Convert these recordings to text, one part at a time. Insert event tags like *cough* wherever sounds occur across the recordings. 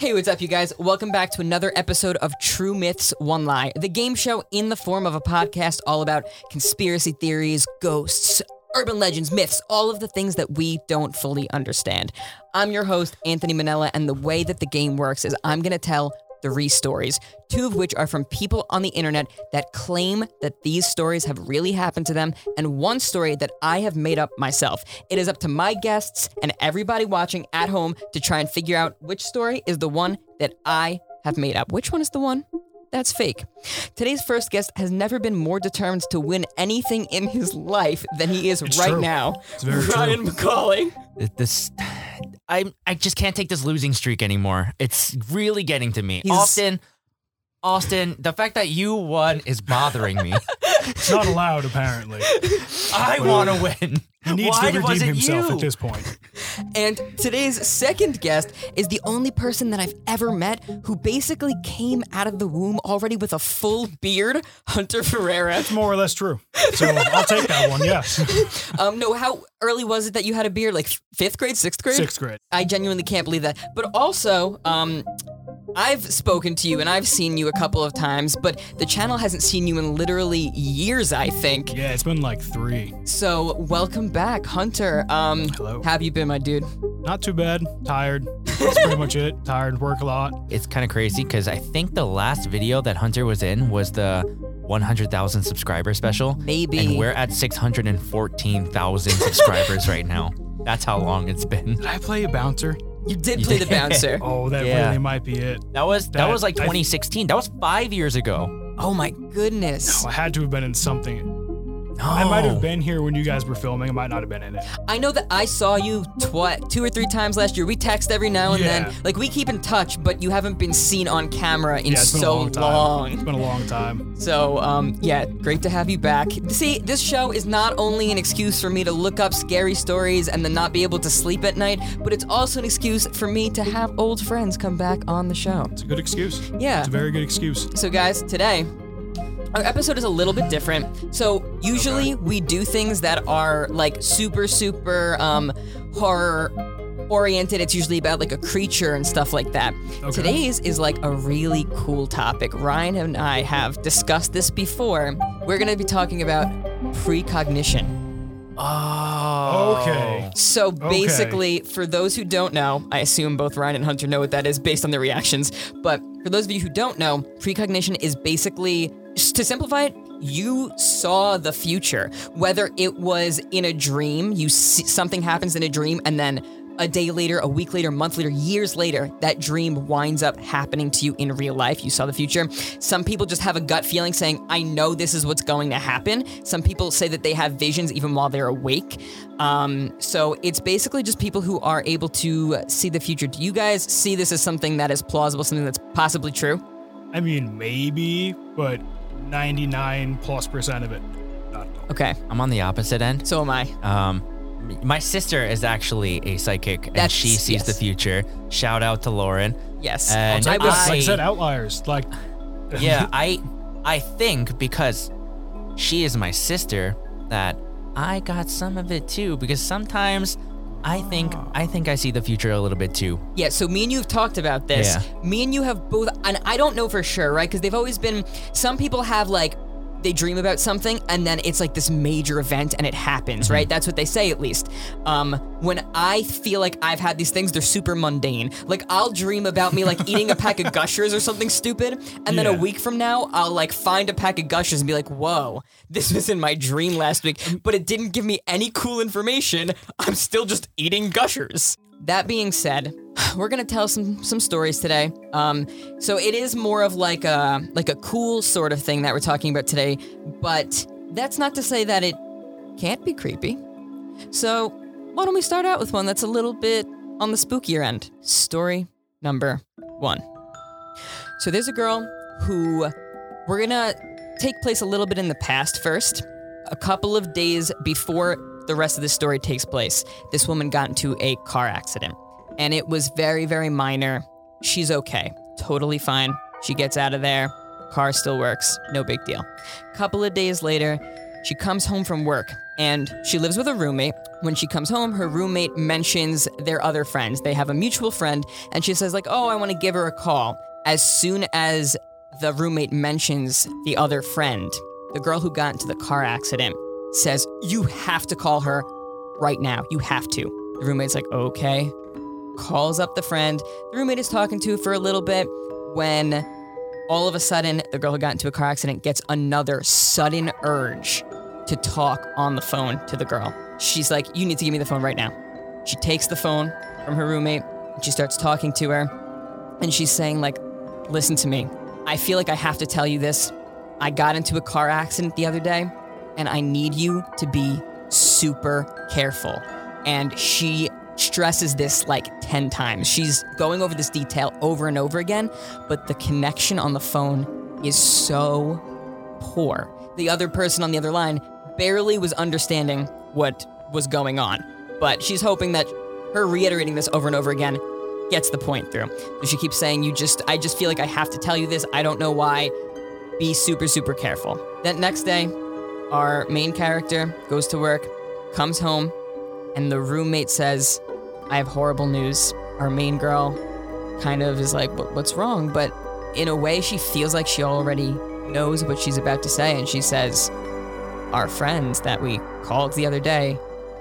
Hey, what's up, you guys? Welcome back to another episode of True Myths, One Lie, the game show in the form of a podcast all about conspiracy theories, ghosts, urban legends, myths, all of the things that we don't fully understand. I'm your host, Anthony Mennella, and the way that the game works is I'm going to tell three stories, two of which are from people on the internet that claim that these stories have really happened to them, and one story that I have made up myself. It is up to my guests and everybody watching at home to try and figure out which story is the one that I have made up. Which one is the one? That's fake. Today's first guest has never been more determined to win anything in his life than he is It's right true. now. It's very Ryan true. McCauley. This, I I just can't take this losing streak anymore. It's really getting to me. He's- Austin, Austin, the fact that you won is bothering me. *laughs* It's not allowed, apparently. I want to win. He needs Why to was redeem it himself you? at this point. And today's second guest is the only person that I've ever met who basically came out of the womb already with a full beard, Hunter Ferreira. It's more or less true. So I'll take that one, yes. *laughs* Um, no, how early was it that you had a beard? Like fifth grade, sixth grade? Sixth grade. I genuinely can't believe that. But also, um, I've spoken to you and I've seen you a couple of times, but the channel hasn't seen you in literally years, I think. Yeah, it's been like three. So welcome back, Hunter. Um, Hello. how have you been, my dude? Not too bad. Tired. *laughs* That's pretty much it. Tired, work a lot. It's kind of crazy because I think the last video that Hunter was in was the 100,000 subscriber special. Maybe. And we're at 614,000 subscribers right now. *laughs* That's how long it's been. Did I play a bouncer? You did play the bouncer. *laughs* Oh, that Yeah. really might be it. That was that, That- was like I- 2016. That was five years ago. Oh my goodness. Oh, I had to have been in something. No. I might have been here when you guys were filming. I might not have been in it. I know that I saw you twi- two or three times last year. We text every now and Yeah. then. Like we keep in touch, but you haven't been seen on camera in Yeah, so long long. It's been a long time. So, um, yeah, great to have you back. See, this show is not only an excuse for me to look up scary stories and then not be able to sleep at night, but it's also an excuse for me to have old friends come back on the show. It's a good excuse. Yeah. It's a very good excuse. So, guys, today our episode is a little bit different. So, usually we do things that are like super, super um, horror oriented. It's usually about like a creature and stuff like that. Okay. Today's is like a really cool topic. Ryan and I have discussed this before. We're going to be talking about precognition. Oh. Okay. So basically, for those who don't know, I assume both Ryan and Hunter know what that is based on their reactions. But for those of you who don't know, precognition is basically, to simplify it, you saw the future. Whether it was in a dream, you see, something happens in a dream, and then a day later, a week later, a month later, years later, that dream winds up happening to you in real life. You saw the future. Some people just have a gut feeling saying, I know this is what's going to happen. Some people say that they have visions even while they're awake. Um, so it's basically just people who are able to see the future. Do you guys see this as something that is plausible, something that's possibly true? I mean, maybe, but 99 plus percent of it, not at all. Okay, I'm on the opposite end. so am I. Um, my sister is actually a psychic, and That's- she sees the future. Shout out to Lauren. Yes. And I Like was. I said, outliers. Like, *laughs* Yeah, I, I think because she is my sister that I got some of it too. Because sometimes I think I think I see the future a little bit too. Yeah, so me and you have talked about this. Yeah. Me and you have both, and I don't know for sure, right? Because they've always been, some people have like, they dream about something and then it's like this major event and it happens, Mm-hmm. right? That's what they say at least. Um, when I feel like I've had these things, they're super mundane. Like I'll dream about me like eating a *laughs* pack of gushers or something stupid, and then a week from now, I'll like find a pack of gushers and be like, whoa, this was in my dream last week, but it didn't give me any cool information. I'm still just eating gushers. That being said, *sighs* we're gonna tell some some stories today. Um, so it is more of like a like a cool sort of thing that we're talking about today, but that's not to say that it can't be creepy. So why don't we start out with one that's a little bit on the spookier end? Story number one. So there's a girl who we're gonna take place a little bit in the past first. A couple of days before the rest of the story takes place, this woman got into a car accident. And it was very, very minor. She's okay. Totally fine. She gets out of there. Car still works. No big deal. Couple of days later, She comes home from work and she lives with a roommate. When she comes home, her roommate mentions their other friends. They have a mutual friend and she says like, "Oh, I want to give her a call." As soon as the roommate mentions the other friend, the girl who got into the car accident says, "You have to call her right now. You have to." The roommate's like, "Okay." Calls up the friend. The roommate is talking to for a little bit when all of a sudden, the girl who got into a car accident gets another sudden urge to talk on the phone to the girl. She's like, You need to give me the phone right now. She takes the phone from her roommate and she starts talking to her. And she's saying, like, listen to me. I feel like I have to tell you this. I got into a car accident the other day, and I need you to be super careful. And she stresses this like 10 times. She's going over this detail over and over again, but the connection on the phone is so poor. The other person on the other line barely was understanding what was going on, but she's hoping that her reiterating this over and over again gets the point through. She keeps saying, You just, I just feel like I have to tell you this. I don't know why. Be super, super careful. That next day, our main character goes to work, comes home, and the roommate says, I have horrible news. Our main girl kind of is like, What's wrong? But in a way, she feels like she already knows what she's about to say. And she says, Our friends that we called the other day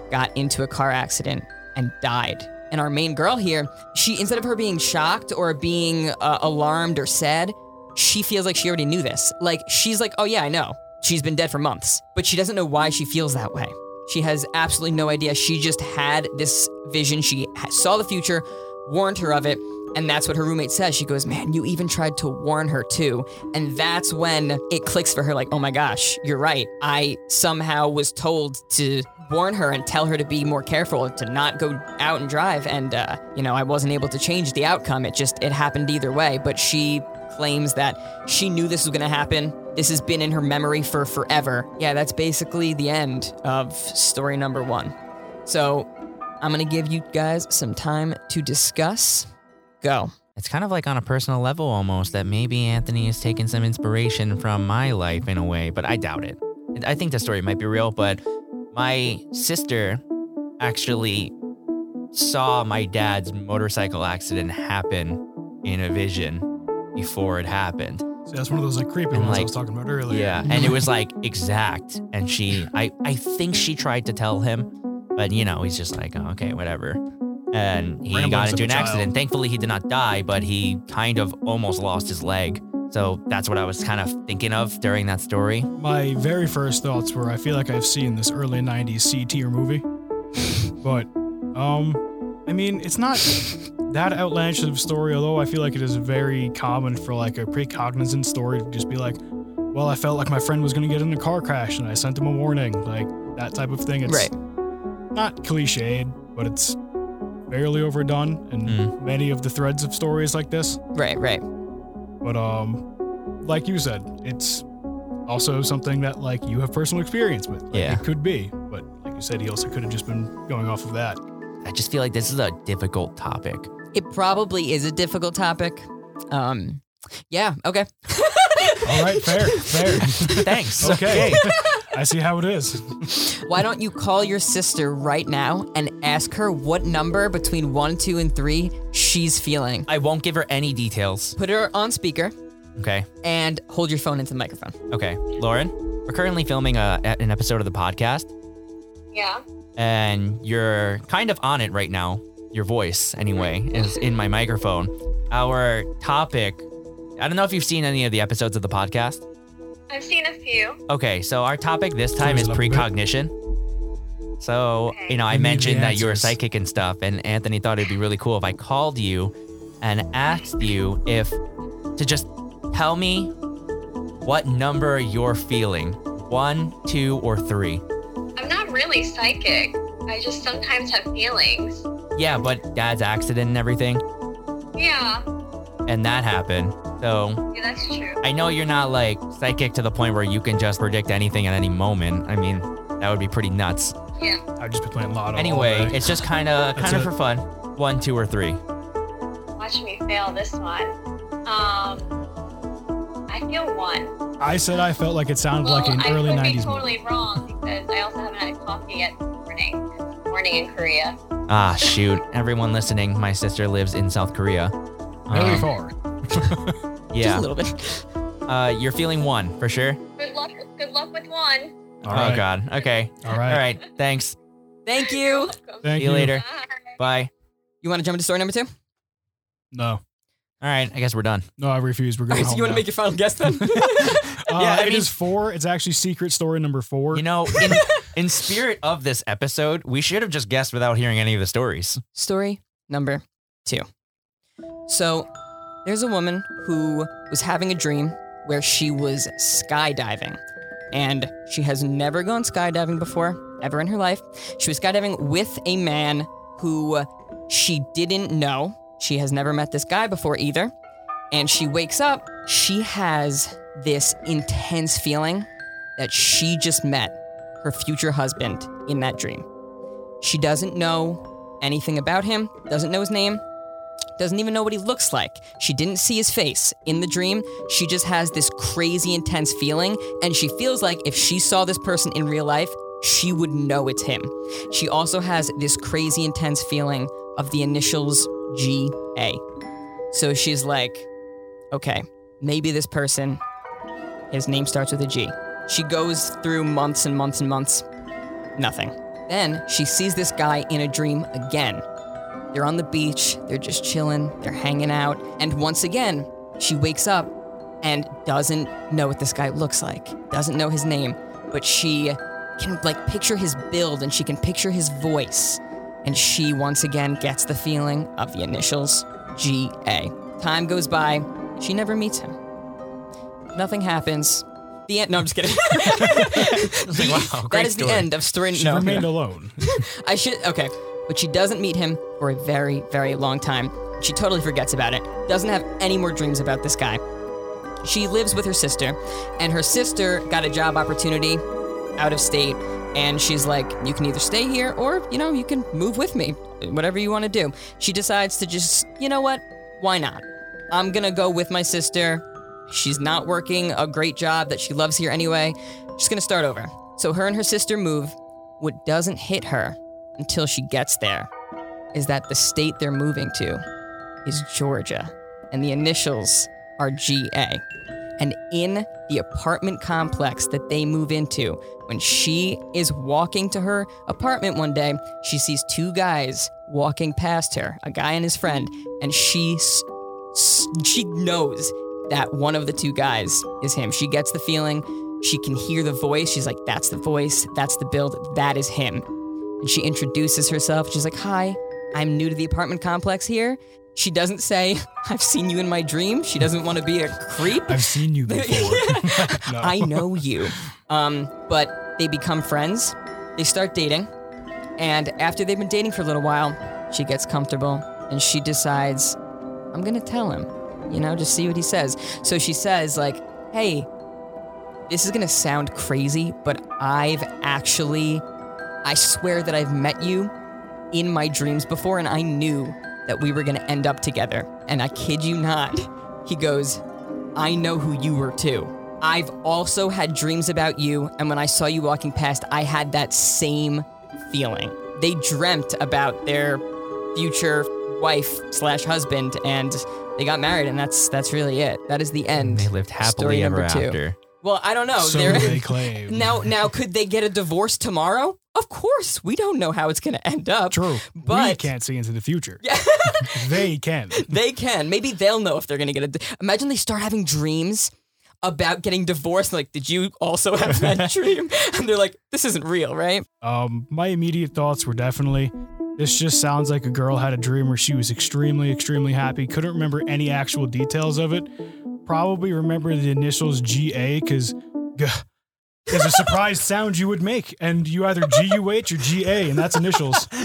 got into a car accident and died. And our main girl here, she, instead of her being shocked or being uh, alarmed or sad, she feels like she already knew this. Like, she's like, Oh, yeah, I know. She's been dead for months. But she doesn't know why she feels that way. She has absolutely no idea. She just had this vision. She saw the future, warned her of it, and that's what her roommate says. She goes, Man, you even tried to warn her too. And that's when it clicks for her like, Oh my gosh, you're right. I somehow was told to warn her and tell her to be more careful, to not go out and drive. And, uh, you know, I wasn't able to change the outcome. It just, it happened either way. But she claims that she knew this was going to happen. This has been in her memory for forever. Yeah, that's basically the end of story number one. So I'm going to give you guys some time to discuss. Go. It's kind of like on a personal level almost that maybe Anthony has taken some inspiration from my life in a way, but I doubt it. I think the story might be real, but my sister actually saw my dad's motorcycle accident happen in a vision before it happened. See, that's one of those like creepy And, ones I was talking about earlier. Yeah, and it was like exact. And she, I, I think she tried to tell him, but you know, he's just like, oh, okay, whatever. And he Ramblings got into an child. accident. Thankfully, he did not die, but he kind of almost lost his leg. So that's what I was kind of thinking of during that story. My very first thoughts were I feel like I've seen this early 90s C tier movie. *laughs* but, um, I mean, it's not that outlandish of a story, although I feel like it is very common for like a precognizant story to just be like, well, I felt like my friend was going to get in a car crash and I sent him a warning. Like that type of thing. It's Right. not cliched, but it's fairly overdone in Mm. many of the threads of stories like this. Right, right. But um, like you said, it's also something that like you have personal experience with. Like, Yeah. it could be, but like you said, he also could have just been going off of that. I just feel like this is a difficult topic. It probably is a difficult topic. Um, yeah, okay. All right, fair, fair. *laughs* Thanks. Okay, I see how it is. Why don't you call your sister right now and ask her what number between one, two, and three she's feeling? I won't give her any details. Put her on speaker Okay. and hold your phone into the microphone. Okay. Lauren, we're currently filming a, an episode of the podcast. Yeah. and you're kind of on it right now. Your voice, anyway, is in my microphone. Our topic I don't know if you've seen any of the episodes of the podcast. I've seen a few. Okay, so our topic this time is it up a bit. precognition. So, Okay. you know, I We mentioned that you're a psychic and stuff, and Anthony thought it'd be really cool if I called you and asked you if to just tell me what number you're feeling one, two, or three. I'm not really psychic. I just sometimes have feelings. Yeah, but dad's accident and everything, Yeah, and that happened. So yeah, that's true. I know you're not like psychic to the point where you can just predict anything at any moment. I mean, that would be pretty nuts. Yeah. I'd just be playing Lotto. all Anyway, day. it's just kind of *laughs* That's kind of it. for fun. One, two, or three. Watch me fail this one. Um, I I feel one. I said I felt like it sounded Well, like an I early could 90s be movie. totally wrong because I also haven't had coffee yet this morning. It's morning in Korea. Ah, shoot. Everyone listening, my sister lives in South Korea. Very Um, far. *laughs* Just Yeah. a little bit. Uh, you're feeling one for sure. Good luck. Good luck with one. All oh right. God. Okay. All All right. right. Thanks. Thank You're you. welcome. Thank See you later. Bye. Bye. You want to jump into story number two? No. All right. I guess we're done. No, I refuse. We're going Okay, *laughs* so home you want to make your final guess then? *laughs* Uh, Yeah, I it mean- is four. It's actually secret story number four. You know, in in spirit of this episode, we should have just guessed without hearing any of the stories. Story number two. So, there's a woman who was having a dream where she was skydiving. And she has never gone skydiving before, ever in her life. She was skydiving with a man who she didn't know. She has never met this guy before either. And she wakes up, she has this intense feeling that she just met her future husband in that dream. She doesn't know anything about him, doesn't know his name, doesn't even know what he looks like. She didn't see his face in the dream. She just has this crazy intense feeling, and she feels like if she saw this person in real life, she would know it's him. She also has this crazy intense feeling of the initials GA. So she's like, okay, maybe this person, his name starts with a G. She goes through months and months and months, nothing. Then she sees this guy in a dream again. They're on the beach, they're just chilling, they're hanging out, and once again, she wakes up and doesn't know what this guy looks like, doesn't know his name, but she can like picture his build and she can picture his voice. And she once again gets the feeling of the initials GA. Time goes by, she never meets him. Nothing happens. The end. No, I'm just kidding. *laughs* *laughs* like, wow, that great is the story. end of story. She no, remained no. alone. *laughs* I should. Okay, but she doesn't meet him for a very, very long time. She totally forgets about it. Doesn't have any more dreams about this guy. She lives with her sister, and her sister got a job opportunity out of state, and she's like, "You can either stay here, or you know, you can move with me. Whatever you want to do." She decides to just, you know what? Why not? I'm gonna go with my sister. She's not working a great job that she loves here anyway. She's gonna start over. So her and her sister move. What doesn't hit her until she gets there is that the state they're moving to is Georgia, and the initials are GA. And in the apartment complex that they move into, when she is walking to her apartment one day, she sees two guys walking past her, a guy and his friend, and she she knows that one of the two guys is him. She gets the feeling, she can hear the voice. She's like, "That's the voice, that's the build, that is him." And she introduces herself. She's like, Hi, I'm new to the apartment complex here. She doesn't say, *laughs* I've seen you in my dream. She doesn't want to be a creep. I've seen you before. *laughs* *laughs* no. I know you. Um, but they become friends. They start dating. And after they've been dating for a little while, she gets comfortable and she decides, I'm going to tell him, you know, just see what he says. So she says, like, hey, this is to sound crazy, but I've actually, I swear that I've met you in my dreams before and I knew that we were to end up together. And I kid you not, he goes, I know who you were too. I've also had dreams about you, and when I saw you walking past, I had that same feeling. They dreamt about their future wife slash husband, and they got married, and that's that's really it. That is the end. They lived Story happily ever number two. after. Well, I don't know. so They're- they *laughs* claim. now, now, could they get a divorce tomorrow? Of course, we don't know how it's going to end up. True. we but- can't see into the future. Yeah. *laughs* they can. *laughs* They can. Maybe they'll know if they're gonna get a. Imagine they start having dreams about getting divorced. Like, did you also have that dream? And they're like, this isn't real, right? Um, my immediate thoughts were definitely this just sounds like a girl had a dream where she was extremely, extremely happy. Couldn't remember any actual details of it. Probably remember the initials GA because is a surprised sound you would make, and you either G U H or G A, and that's initials. *laughs*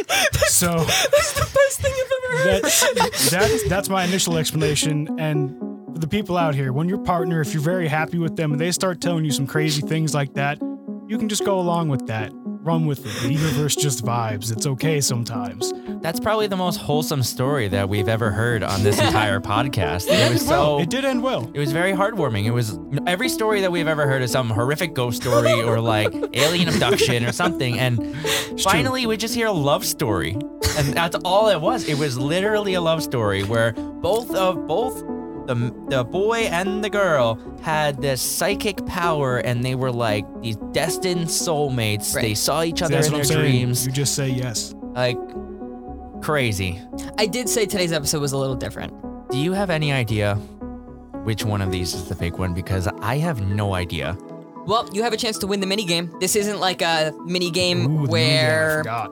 So That's the best thing I've ever heard. that's that's that's my initial explanation. And for the people out here, when your partner, if you're very happy with them, and they start telling you some crazy things like that, you can just go along with that. Run with it. The universe just vibes. It's okay sometimes. That's probably the most wholesome story that we've ever heard on this entire *laughs* podcast. It was so. It did end well. It was very heartwarming. It was every story that we've ever heard is some horrific ghost story or like *laughs* alien abduction or something. And finally, we just hear a love story. And that's all it was. It was literally a love story where both of both the, the boy and the girl had this psychic power and they were like these destined soulmates. They saw each other that's in what their I'm saying. dreams. You just say yes. Like crazy. I did say today's episode was a little different. Do you have any idea which one of these is the fake one? Because I have no idea. Well, you have a chance to win the mini game. This isn't like a mini game Ooh, the movie, I where forgot.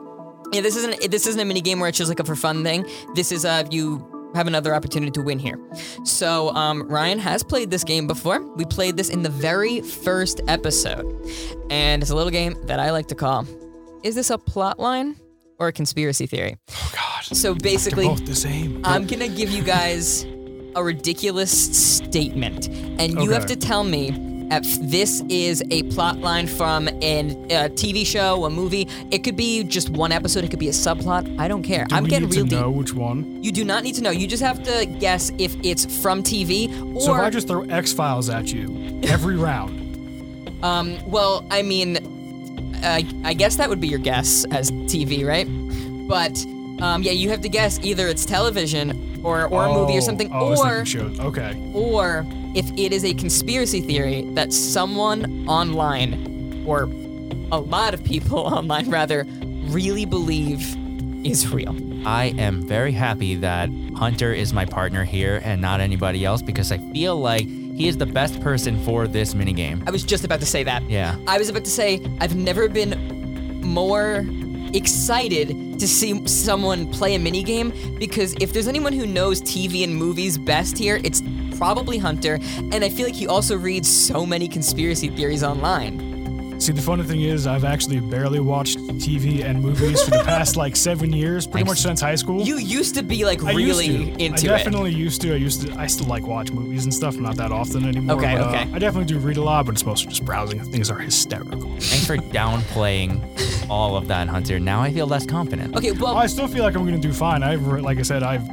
yeah, this isn't this isn't a mini game where it's just like a for fun thing. This is uh you have another opportunity to win here. So um, Ryan has played this game before. We played this in the very first episode, and it's a little game that I like to call: Is this a plot line or a conspiracy theory? Oh God. So basically, They're both the same. I'm gonna give you guys a ridiculous statement, and you have to tell me this is a plot line from an, a TV show, a movie. It could be just one episode. It could be a subplot. I don't care. Do I'm we getting need real to deep. know which one? You do not need to know. You just have to guess if it's from TV or. So if I just throw X Files at you every round, *laughs* um. Well, I mean, I, I guess that would be your guess as TV, right? But. Um, yeah, you have to guess either it's television or, or a movie or Oh, something, oh, or thinking. Okay. or if it is a conspiracy theory that someone online, or a lot of people *laughs* online rather, really believe is real. I am very happy that Hunter is my partner here and not anybody else because I feel like he is the best person for this minigame. I was just about to say that. Yeah. I was about to say I've never been more excited to see someone play a minigame because if there's anyone who knows TV and movies best here, it's probably Hunter, and I feel like he also reads so many conspiracy theories online. See, the funny thing is, I've actually barely watched TV and movies for the *laughs* past like seven years, pretty much since high school. You used to be like I really used to. into I it. definitely used to. I used to. I still like watch movies and stuff, not that often anymore. Okay, but, uh, okay. I definitely do read a lot, but it's mostly just browsing. Things are hysterical. Thanks for downplaying all of that, Hunter. Now I feel less confident. Okay, well, I still feel like I'm going to do fine. I've, like I said, I've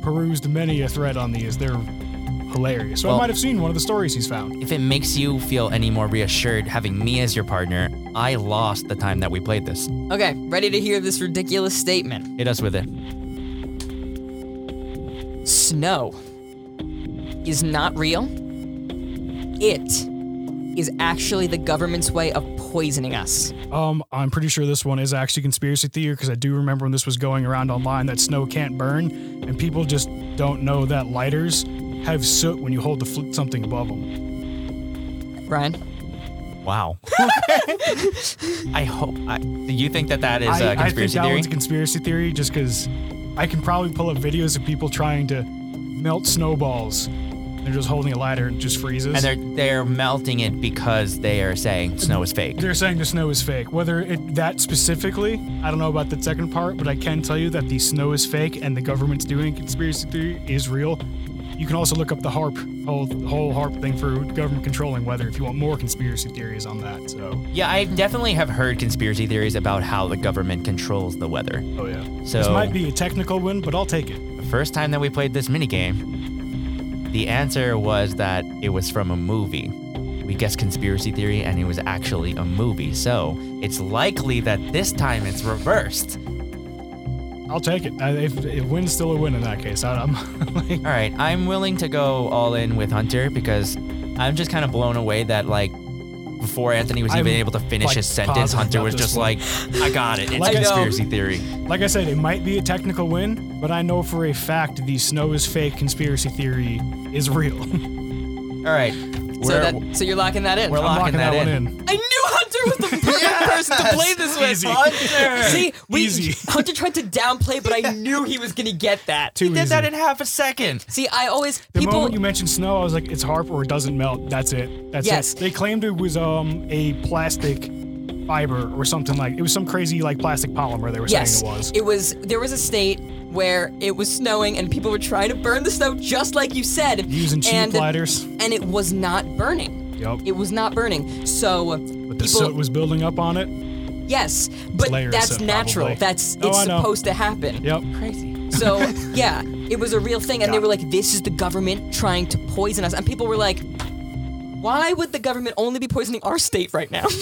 perused many a thread on these. They're hilarious. So Well- I might have seen one of the stories he's found. If it makes you feel any more reassured having me as your partner, I lost the time that we played this. okay, ready to hear this ridiculous statement. Hit us with it. Snow is not real. It is actually the government's way of poisoning us. Um, I'm pretty sure this one is actually conspiracy theory because I do remember when this was going around online that snow can't burn, and people just don't know that lighters have soot when you hold the fl- something above them. Ryan? Wow. *laughs* I hope. I, do you think that that is I, a I think conspiracy that theory? one's a conspiracy theory just because I can probably pull up videos of people trying to melt snowballs. They're just holding a lighter and it just freezes. and they're they're melting it because they are saying snow is fake. They're saying the snow is fake. Whether it that specifically, I don't know about the second part, but I can tell you that the snow is fake and the government's doing conspiracy theory is real. You can also look up the HAARP, whole whole HAARP thing for government controlling weather if you want more conspiracy theories on that. So, Yeah, I definitely have heard conspiracy theories about how the government controls the weather. oh yeah. So- this might be a technical win, but I'll take it. The first time that we played this minigame, the answer was that it was from a movie. We guessed conspiracy theory and it was actually a movie. So it's likely that this time it's reversed. I'll take it. I, if, if win's still a win in that case, I, I'm *laughs* like, All right, I'm willing to go all in with Hunter because I'm just kind of blown away that like before Anthony was even I'm, able to finish like, his sentence, Hunter was just one. like, "I got it. It's Like I know. conspiracy theory." like I said, it might be a technical win, but I know for a fact the snow is fake conspiracy theory is real. All right, So, that, so you're locking that in? we're locking locking that, that, in. in. I knew Hunter was the perfect *laughs* person to play this with. Easy. Hunter, See, we, Easy. *laughs* Hunter tried to downplay, but I knew he was gonna get that. Too he did easy. that in half a second. See, I always The people. moment you mentioned snow, I was like, it's HAARP or it doesn't melt. That's it. That's Yes. it. They claimed it was um a plastic fiber or something like it was some crazy like plastic polymer they were yes, saying it was. it was. There was a state where it was snowing and people were trying to burn the snow, just like you said, Using cheap and, lighters. and it was not burning. Yep. It was not burning. So uh, But the people, soot was building up on it. Yes, but that's natural. probably. That's Oh, it's supposed to happen. Yep. Crazy. So *laughs* yeah, it was a real thing, and they were like, "This is the government trying to poison us," and people were like, "Why would the government only be poisoning our state right now?" *laughs*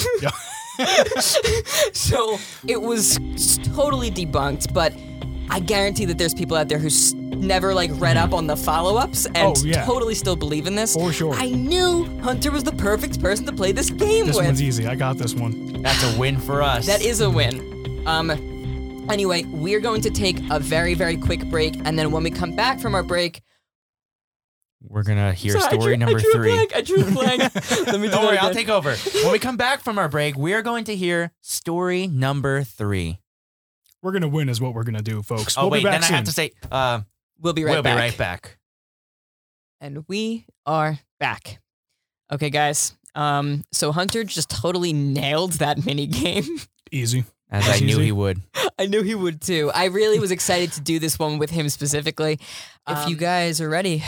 *laughs* So it was totally debunked, but I guarantee that there's people out there who never like read up on the follow-ups and Oh, yeah. totally still believe in this. For sure. I knew Hunter was the perfect person to play this game This with. one's easy. I got this one. That's a win for us. That is a win. Um, anyway, we're going to take a very, very quick break, and then when we come back from our break, We're gonna hear Sorry, story drew- number I drew three. Blank. I drew a blank. *laughs* Let me do Don't that worry, I'll take over. When we come back from our break, we are going to hear story number three. We're gonna win, is what we're gonna do, folks. Oh we'll wait, be back then soon. I have to say, uh, We'll be right we'll back. be right back. And we are back. Okay, guys. Um, so Hunter just totally nailed that *laughs* mini game. Easy. As That's I knew he would. *laughs* I knew he would too. I really was excited to do this one with him specifically. If you Um, guys are ready,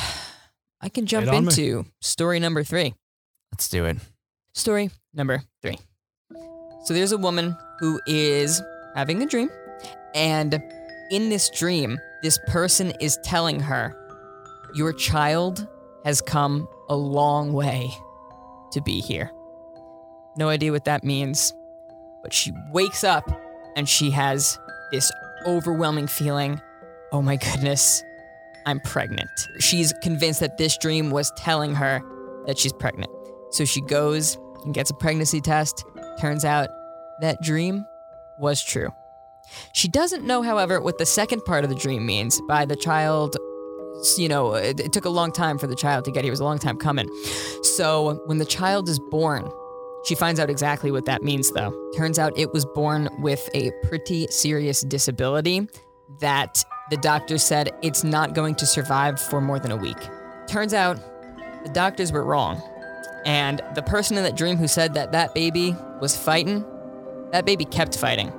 I can jump Right on me. into story number three. Let's do it. Story number three. So there's a woman who is having a dream, and in this dream, this person is telling her, Your child has come a long way to be here. No idea what that means, but she wakes up and she has this overwhelming feeling oh my goodness, I'm pregnant. She's convinced that this dream was telling her that she's pregnant. So she goes and gets a pregnancy test. Turns out that dream was true. She doesn't know, however, what the second part of the dream means by the child. You know, it, it took a long time for the child to get here. It was a long time coming. So when the child is born, she finds out exactly what that means, though. Turns out it was born with a pretty serious disability that the doctor said it's not going to survive for more than a week. Turns out the doctors were wrong. And the person in that dream who said that that baby was fighting, that baby kept fighting.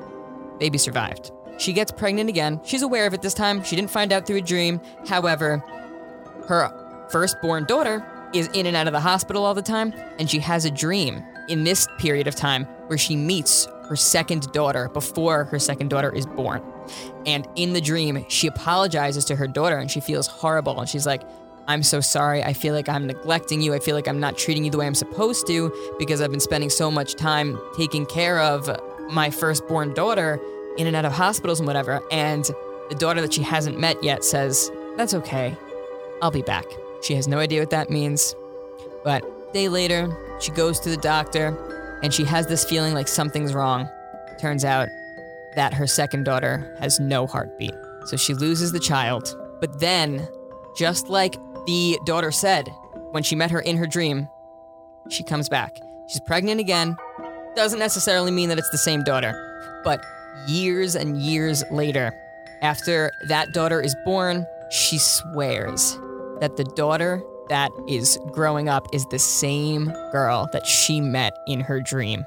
Baby survived. She gets pregnant again. She's aware of it this time. She didn't find out through a dream. However, her firstborn daughter is in and out of the hospital all the time, and she has a dream in this period of time where she meets her second daughter before her second daughter is born. And in the dream, she apologizes to her daughter and she feels horrible. And she's like, I'm so sorry. I feel like I'm neglecting you. I feel like I'm not treating you the way I'm supposed to because I've been spending so much time taking care of my firstborn daughter in and out of hospitals and whatever. And the daughter that she hasn't met yet says, That's okay. I'll be back. She has no idea what that means. But a day later, she goes to the doctor and she has this feeling like something's wrong. Turns out that her second daughter has no heartbeat. So she loses the child. But then, just like the daughter said when she met her in her dream, she comes back. She's pregnant again. Doesn't necessarily mean that it's the same daughter. But years and years later, after that daughter is born, she swears that the daughter that is growing up is the same girl that she met in her dream.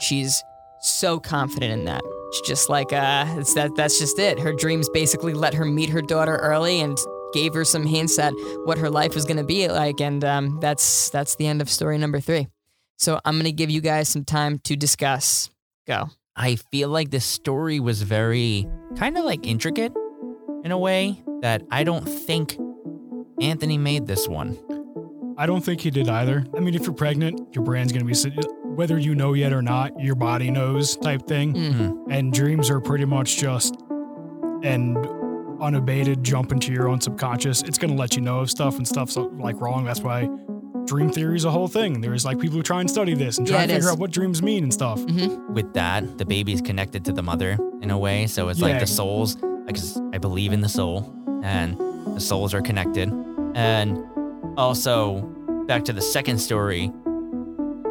She's so confident in that. She's just like, uh, it's that that's just it. Her dreams basically let her meet her daughter early and gave her some hints at what her life was gonna be like, and um, that's that's the end of story number three. So I'm gonna give you guys some time to discuss. Go. I feel like this story was very kind of like intricate in a way that I don't think Anthony made this one. I don't think he did either. I mean, if you're pregnant, your brain's gonna be sit- whether you know yet or not, your body knows type thing. Mhm. And dreams are pretty much just and unabated jump into your own subconscious. It's gonna let you know of stuff and stuff's like wrong. That's why dream theory is a whole thing. There's like people who try and study this and try Yeah, and figure is. out what dreams mean and stuff. Mm-hmm. With that, the baby's connected to the mother in a way, so it's like the souls. Because I believe in the soul, and the souls are connected. And also, back to the second story,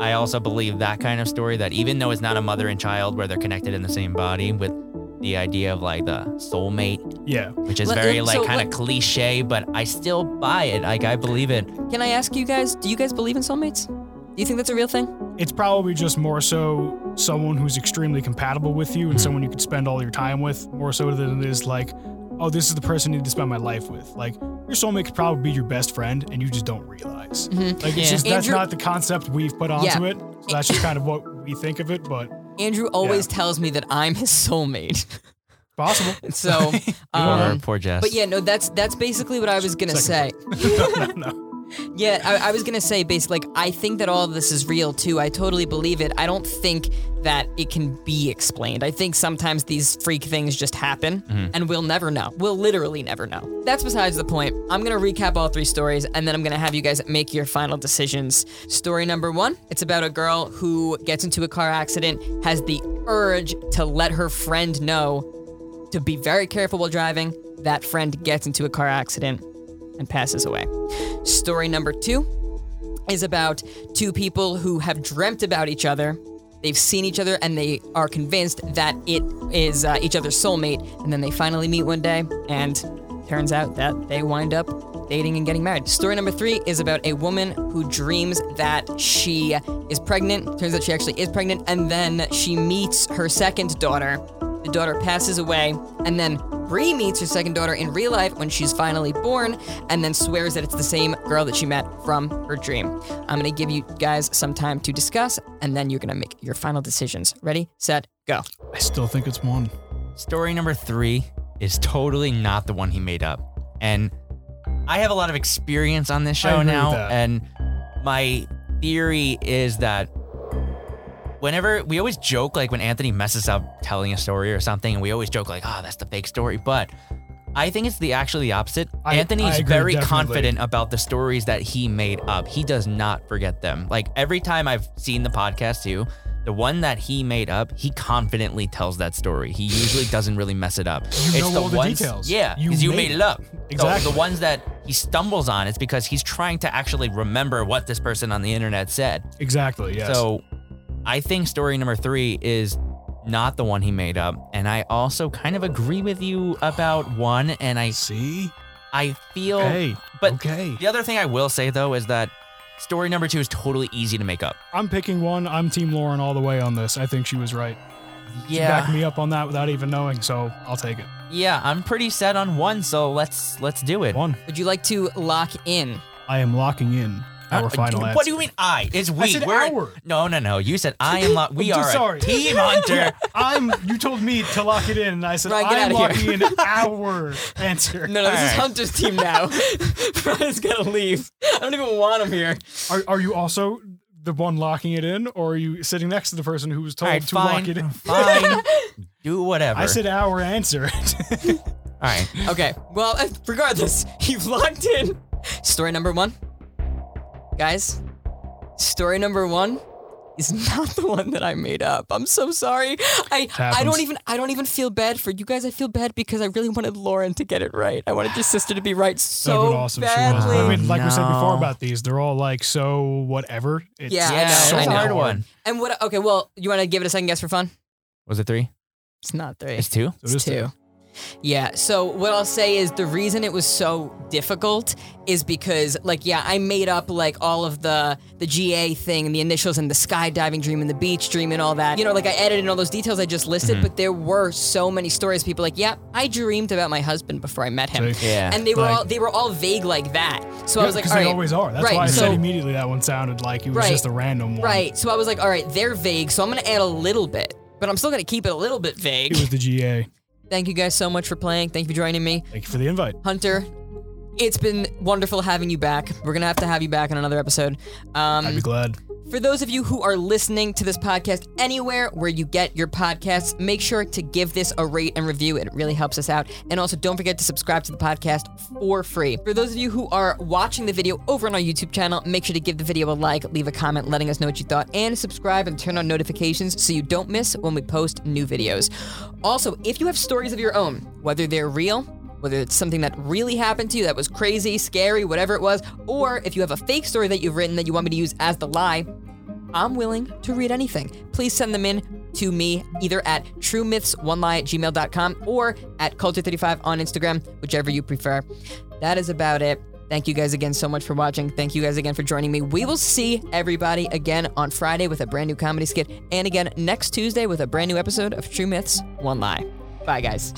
I also believe that kind of story that even though it's not a mother and child where they're connected in the same body, with the idea of like the soulmate, Yeah. which is Let- very like so kind of let- cliche, but I still buy it. Like I believe it. Can I ask you guys? Do you guys believe in soulmates? Do you think that's a real thing? It's probably just more so someone who's extremely compatible with you and someone you could spend all your time with, more so than it is like, oh, this is the person I need to spend my life with. Like, your soulmate could probably be your best friend and you just don't realize. Mhm. Like, it's Yeah. just, that's Andrew- not the concept we've put onto Yeah. it. So that's just kind of what we think of it. But Andrew always tells me that I'm his soulmate. *laughs* Possible. *laughs* So, Poor, um, poor Jess. but yeah, no, that's that's basically what I was gonna say. *laughs* no, no. Yeah, I, I was gonna say basically, like, I think that all of this is real too. I totally believe it. I don't think that it can be explained. I think sometimes these freak things just happen, mm-hmm. and we'll never know. We'll literally never know. That's besides the point. I'm gonna recap all three stories, and then I'm gonna have you guys make your final decisions. Story number one: It's about a girl who gets into a car accident, has the urge to let her friend know to be very careful while driving. That friend gets into a car accident and passes away. Story number two is about two people who have dreamt about each other. They've seen each other and they are convinced that it is uh, each other's soulmate. And then they finally meet one day, and turns out that they wind up dating and getting married. Story number three is about a woman who dreams that she is pregnant. Turns out she actually is pregnant, and then she meets her second daughter. The daughter passes away, and then Bree meets her second daughter in real life when she's finally born, and then swears that it's the same girl that she met from her dream. I'm gonna give you guys some time to discuss, and then you're gonna make your final decisions. Ready, set, go. I still think it's one. Story number three is totally not the one he made up. And I have a lot of experience on this show now. And my theory is that whenever we always joke, like when Anthony messes up telling a story or something, and we always joke, like, oh, that's the fake story. But I think it's the actually the opposite. I- Anthony I is agree, very definitely. confident about the stories that he made up. He does not forget them. Like every time I've seen the podcast too, the one that he made up, he confidently tells that story. He usually doesn't really mess it up. You know all the details. Yeah, because you, made made it. it up. Exactly. So the ones that he stumbles on, it's because he's trying to actually remember what this person on the internet said. Exactly. Yes. So I think story number three is not the one he made up. And I also kind of agree with you about one. And I see. I feel Hey. but okay. the other thing I will say though is that story number two is totally easy to make up. I'm picking one. I'm Team Lauren all the way on this. I think she was right. She Yeah. backed me up on that without even knowing, so I'll take it. Yeah, I'm pretty set on one, so let's let's do it. One. Would you like to lock in? I am locking in our Uh, final answer. What do you mean I? It's we. said We're our. No, no, no. You said I am. Lo- we I'm are so a sorry. team *laughs* hunter. I'm. You told me to lock it in, and I said Ryan, get I'm outta here. locking in our answer. No, no, this is Alright. Hunter's team now. *laughs* Brian's gotta leave. I don't even want him here. Are, are you also the one locking it in, or are you sitting next to the person who was told All right, to fine, lock it in? fine. *laughs* Do whatever. I said our answer. All right. Okay, well, uh, regardless, you've locked in. Story number one. Guys, story number one is *laughs* not the one that I made up. I'm so sorry. I I don't even I don't even feel bad for you guys. I feel bad because I really wanted Lauren to get it right. I wanted your *sighs* sister to be right That'd so been awesome. She was. badly. I mean, like we said before about these, they're all like so whatever. It's Yeah, I yeah, know, it's so I a know. hard hard. one. and what okay, well, you want to give it a second guess for fun? Was it three? It's not three. It's two. So it is It's two. Yeah. So what I'll say is the reason it was so difficult is because like yeah, I made up like all of the the GA thing and the initials and the skydiving dream and the beach dream and all that. You know, like I edited in all those details I just listed, mm-hmm. but there were so many stories. People like, yeah, I dreamed about my husband before I met him. Yeah. And they were Like- all they were all vague like that. So I was like, because all they right, always are. That's right, why I so, said immediately that one sounded like it was Right. just a random one. Right. So I was like, all right, they're vague, so I'm gonna add a little bit. But I'm still gonna keep it a little bit vague. It was the GA. Thank you guys so much for playing. Thank you for joining me. Thank you for the invite. Hunter, it's been wonderful having you back. We're gonna have to have you back on another episode. I'd Um, be glad. for those of you who are listening to this podcast anywhere where you get your podcasts, make sure to give this a rate and review. It really helps us out. And also, don't forget to subscribe to the podcast for free. For those of you who are watching the video over on our YouTube channel, make sure to give the video a like, leave a comment letting us know what you thought, and subscribe and turn on notifications so you don't miss when we post new videos. Also, if you have stories of your own, whether they're real, whether it's something that really happened to you that was crazy, scary, whatever it was, or if you have a fake story that you've written that you want me to use as the lie, I'm willing to read anything. Please send them in to me either at truemyths1lie at gmail.com or at culture35 on Instagram, whichever you prefer. That is about it. Thank you guys again so much for watching. Thank you guys again for joining me. We will see everybody again on Friday with a brand new comedy skit and again next Tuesday with a brand new episode of True Myths One Lie. Bye, guys.